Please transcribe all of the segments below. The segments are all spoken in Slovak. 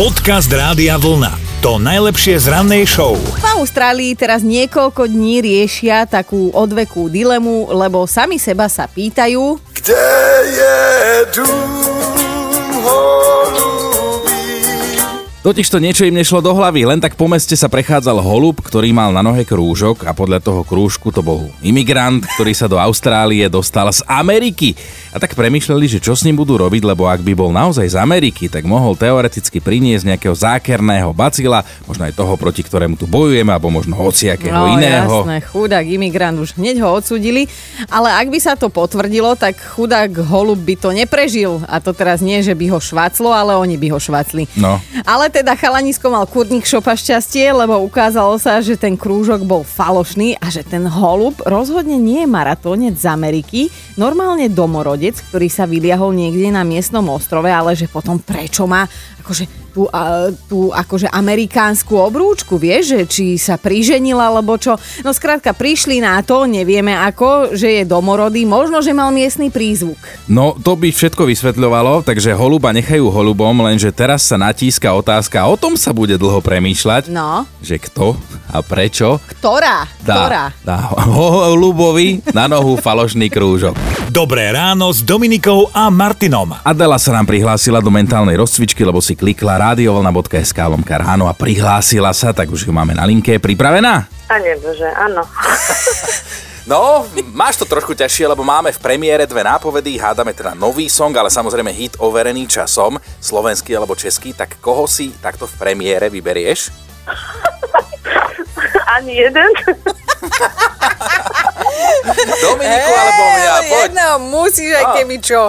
Podcast Rádia Vlna. To najlepšie z rannej show. V Austrálii teraz niekoľko dní riešia takú odvekú dilemu, lebo sami seba sa pýtajú, Kde je dům holubí? Totiž to niečo im nešlo do hlavy, len tak po meste sa prechádzal holub, ktorý mal na nohe krúžok a podľa toho krúžku to bol imigrant, ktorý sa do Austrálie dostal z Ameriky. A tak premyšľali, že čo s ním budú robiť, lebo ak by bol naozaj z Ameriky, tak mohol teoreticky priniesť nejakého zákerného bacila, možno aj toho, proti ktorému tu bojujeme, alebo možno hociakého no iného. jasné, chudák imigrant, už hneď ho odsudili, ale ak by sa to potvrdilo, tak chudák holub by to neprežil. A to teraz nie, že by ho šváclo, ale oni by ho švácli. No. Ale teda chalanisko mal kurník šopa šťastie, lebo ukázalo sa, že ten krúžok bol falošný a že ten holub rozhodne nie je maratónec z Ameriky, normálne domorodec, ktorý sa vyliahol niekde na miestnom ostrove, ale že potom prečo má akože tú, a, tú akože amerikánsku obrúčku, vieš, že či sa priženila, alebo čo. No skrátka, prišli na to, nevieme ako, že je domorodý, možno, že mal miestny prízvuk. No, to by všetko vysvetľovalo, takže holuba nechajú holubom, lenže teraz sa natíska otázka o tom sa bude dlho premýšľať, No, že kto a prečo ktorá? Ktorá? dá, dá holubovi na nohu falošný krúžok. Dobré ráno s Dominikou a Martinom. Adela sa nám prihlásila do mentálnej rozcvičky, lebo si klikla radiovolna.sk lomka ráno a prihlásila sa, tak už ju máme na linke. Pripravená? Pane Bože, áno. No, máš to trošku ťažšie, lebo máme v premiére dve nápovedy, hádame teda nový song, ale samozrejme hit overený časom, slovenský alebo český, tak koho si takto v premiére vyberieš? Ani jeden. Dominiku alebo mňa, poď. Jedno, musíš aj No. keby čo.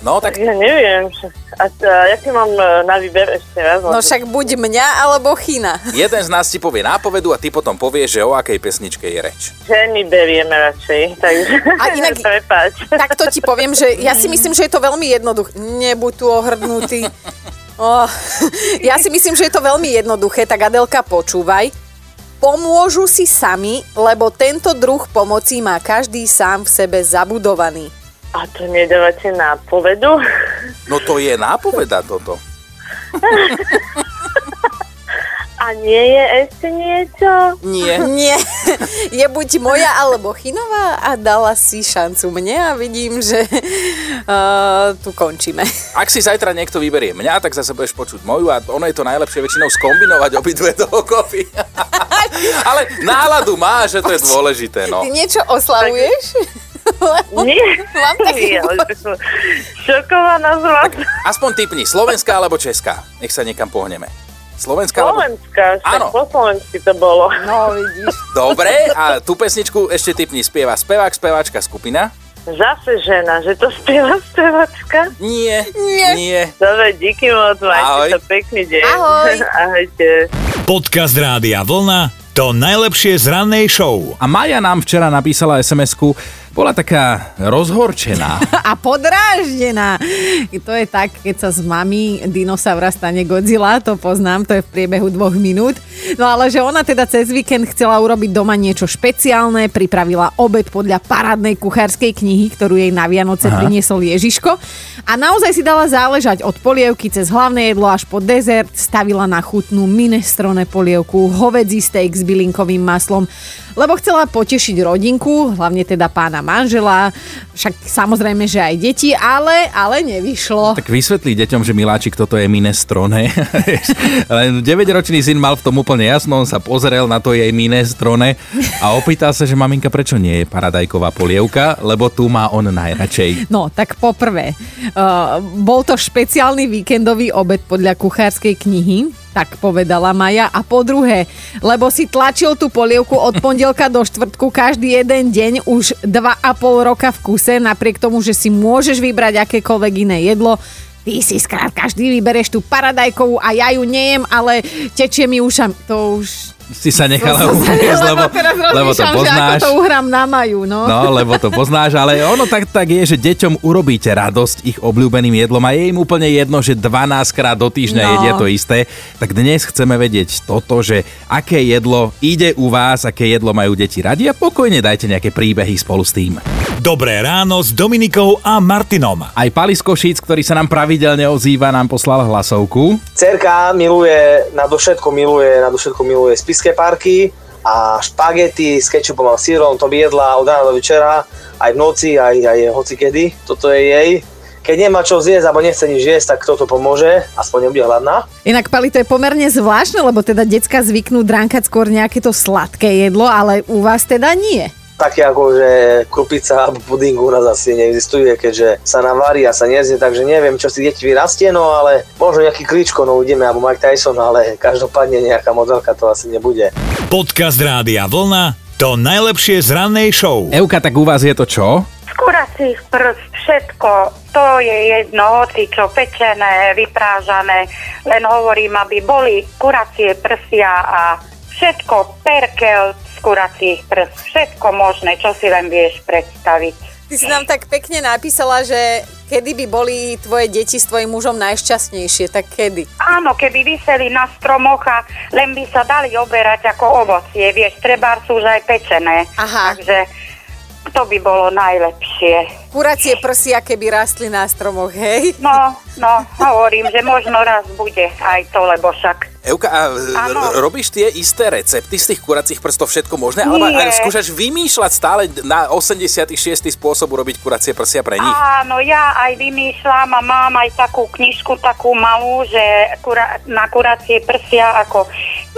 No, tak Ja neviem. A, a jaký mám e, na výber ešte raz? No však buď mňa, alebo Chyna. jeden z nás ti povie nápovedu a ty potom povieš, že o akej pesničke je reč. Ženy berieme radšej, takže A inak- prepáč. Takto ti poviem, že ja si myslím, že je to veľmi jednoduché. Nebuď tu ohrdnutý. Oh, ja si myslím, že je to veľmi jednoduché, tak Adelka, počúvaj. Pomôžu si sami, lebo tento druh pomoci má každý sám v sebe zabudovaný. A to nedávate nápovedu? No to je nápoveda toto. A nie je ešte niečo? Nie. Nie, je buď moja alebo Chinová a dala si šancu mne a vidím, že uh, tu končíme. Ak si zajtra niekto vyberie mňa, tak zase budeš počuť moju a ono je to najlepšie väčšinou skombinovať obidve dokopy. Ale náladu má, že to je dôležité, no. Ty niečo oslavuješ? Lebo Nie. Mám taký šokovaná z vás. Aspoň typni, slovenská alebo česká. Nech sa niekam pohneme. Slovenská, však Áno. po slovensky to bolo. No, vidíš. Dobre, a tú pesničku ešte typni. Spieva spevák, speváčka, skupina? Zase žena, že to spieva spevačka. Nie. Nie. Nie. Dobre, díky moc, majte Ahoj. sa pekný deň. Ahoj. Ahojte. Podcast Rádia Vlna. To najlepšie z rannej show. A Maja nám včera napísala SMS-ku, bola taká rozhorčená. A podráždená. To je tak, keď sa z mami dinosaura stane Godzilla, to poznám, to je v priebehu dvoch minút. No ale že ona teda cez víkend chcela urobiť doma niečo špeciálne, pripravila obed podľa parádnej kuchárskej knihy, ktorú jej na Vianoce Aha. priniesol Ježiško. A naozaj si dala záležať od polievky cez hlavné jedlo až po dezert, stavila na chutnú minestrone polievku, hovedzí steak s bylinkovým maslom, lebo chcela potešiť rodinku, hlavne teda pána manžela, však samozrejme, že aj deti, ale, ale nevyšlo. Tak vysvetlí deťom, že Miláčik toto je minestrone. Len 9-ročný syn mal v tom úplne jasno, on sa pozrel na to jej minestrone a opýtal sa, že maminka, prečo nie je paradajková polievka, lebo tu má on najradšej. No, tak poprvé, uh, bol to špeciálny víkendový obed podľa kuchárskej knihy, tak povedala Maja. A po druhé, lebo si tlačil tú polievku od pondelka do štvrtku každý jeden deň už 2,5 roka v kuse, napriek tomu, že si môžeš vybrať akékoľvek iné jedlo. Ty si skrátka vždy vybereš tú paradajkovú a ja ju nejem, ale tečie mi ušam. To už si sa nechala sa- uviezť, lebo, lebo to poznáš. ako to uhrám na maju, no. No, lebo to poznáš, ale ono tak, tak je, že deťom urobíte radosť ich obľúbeným jedlom a je im úplne jedno, že 12 krát do týždňa No. jedia to isté. Tak dnes chceme vedieť toto, že aké jedlo ide u vás, aké jedlo majú deti radi a pokojne dajte nejaké príbehy spolu s tým. Dobré ráno s Dominikou a Martinom. Aj Palis Košíc, ktorý sa nám pravidelne ozýva, nám poslal hlasovku. Cerka miluje, nadovšetko miluje, nadovšetko miluje spiské parky a špagety s kečupom a sírom, to by jedla od rána do večera, aj v noci, aj, aj hoci kedy. Toto je jej. Keď nemá čo zjesť alebo nechce nič jesť, tak toto pomôže, aspoň nebude hladná. Inak, Pali, to je pomerne zvláštne, lebo teda decka zvyknú dránkať skôr nejaké to sladké jedlo, ale u vás teda nie. Také ako, že krupica alebo puding u nás asi neexistuje, keďže sa nám varí a sa nezje, takže neviem, čo si deti vyrastie, no ale možno nejaký klíčko, no uvidíme, alebo Mike Tyson, ale každopádne nejaká modelka to asi nebude. Podcast Rádia Vlna to najlepšie z rannej show. Euka, tak u vás je to čo? Z kuracích prst všetko, to je jedno, hoci čo pečené, vyprážané, len hovorím, aby boli kuracie prsia a všetko, perkel kuracích prst, všetko možné, čo si len vieš predstaviť. Ty si nám tak pekne napísala, že kedy by boli tvoje deti s tvojim mužom najšťastnejšie, tak kedy? Áno, keby vyseli na stromoch a len by sa dali oberať ako ovocie, vieš, treba sú už aj pečené. Aha. Takže to by bolo najlepšie. Kuracie prsia, keby rastli na stromoch, hej? No, no, hovorím, že možno raz bude aj to, lebo však Euka, a Áno. r- robíš tie isté recepty z tých kuracích prstov, všetko možné? Alebo Nie. aj skúšaš vymýšľať stále na 86. spôsob urobiť kuracie prsia pre nich? Áno, ja aj vymýšľam a mám aj takú knižku, takú malú, že kura, na kuracie prsia ako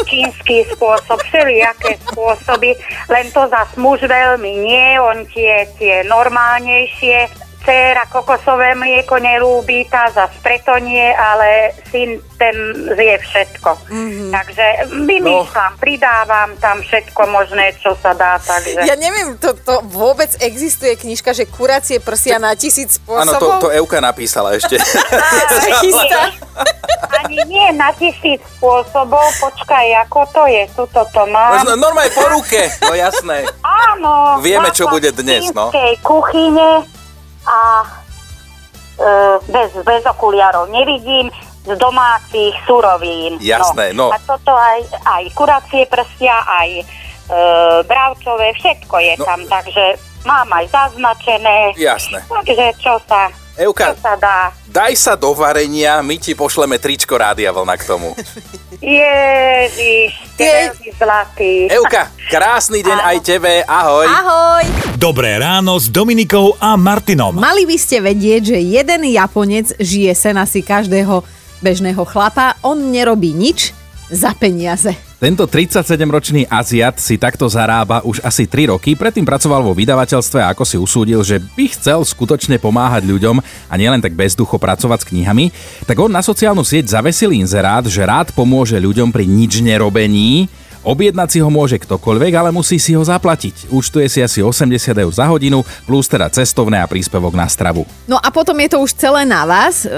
čínsky spôsob, všelijaké spôsoby, len to zas muž veľmi nie, on tie, tie normálnejšie, Céra kokosové mlieko nelúbi, tá zas preto nie, ale syn ten zje všetko. Mm-hmm. Takže vymýšľam, pridávam tam všetko možné, čo sa dá, takže... Ja neviem, to, to vôbec existuje knižka, že kuracie prsia na tisíc Áno, spôsobov? to, to Euka napísala ešte. chystá. Ani nie na tisíc spôsobov, počkaj, ako to je, tuto to mám. Možno normálne po ruke, no jasné. Áno. Vieme, čo bude dnes, no. kuchyne a e, bez, bez okuliarov nevidím, z domácich surovín. Jasné, no. A toto aj, aj kuracie prsia, aj e, bravčové, všetko je No. tam, takže mám aj zaznačené. Jasné. Takže čo sa, Euka, čo sa dá. daj sa do varenia, my ti pošleme tričko Rádia Vlna k tomu. Ježiš, ty zlatý. Euka, krásny deň aj tebe, ahoj. Ahoj! Dobré ráno s Dominikou a Martinom. Mali by ste vedieť, že jeden Japonec žije sen asi každého bežného chlapa. On nerobí nič za peniaze. Tento 37-ročný Aziat si takto zarába už asi 3 roky, predtým pracoval vo vydavateľstve a ako si usúdil, že by chcel skutočne pomáhať ľuďom a nielen tak bezducho pracovať s knihami, tak on na sociálnu sieť zavesil inzerát, že rád pomôže ľuďom pri nič nerobení, Objednať si ho môže ktokoľvek, ale musí si ho zaplatiť. Účtuje si asi 80 eur za hodinu, plus teda cestovné a príspevok na stravu. No a potom je to už celé na vás. E,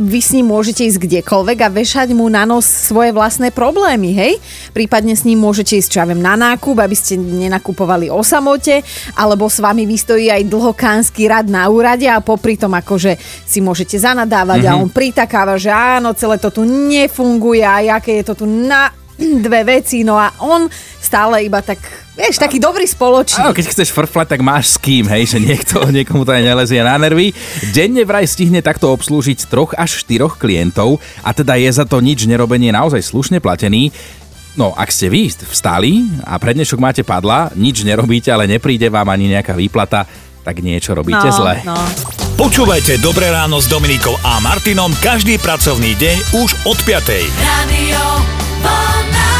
Vy s ním môžete ísť kdekoľvek a vešať mu na nos svoje vlastné problémy, hej? Prípadne s ním môžete ísť, čo ja viem, na nákup, aby ste nenakupovali o samote, alebo s vami vystojí aj dlhokánsky rad na úrade a popri tom akože si môžete zanadávať mm-hmm. a on pritakáva, že áno, celé to tu nefunguje a aké je to tu na dve veci, no a on stále iba tak, vieš, taký dobrý spoločník. Áno, keď chceš frflať, tak máš s kým, hej, že niekto, niekomu to aj nelezie na nervy. Denne vraj stihne takto obslúžiť troch až štyroch klientov a teda je za to nič nerobenie naozaj slušne platený. No, ak ste vy vstali a prednešok máte padla, nič nerobíte, ale nepríde vám ani nejaká výplata, tak niečo robíte zle. no. Počúvajte Dobré ráno s Dominikou a Martinom každý pracovný deň už od 5. Radio for now.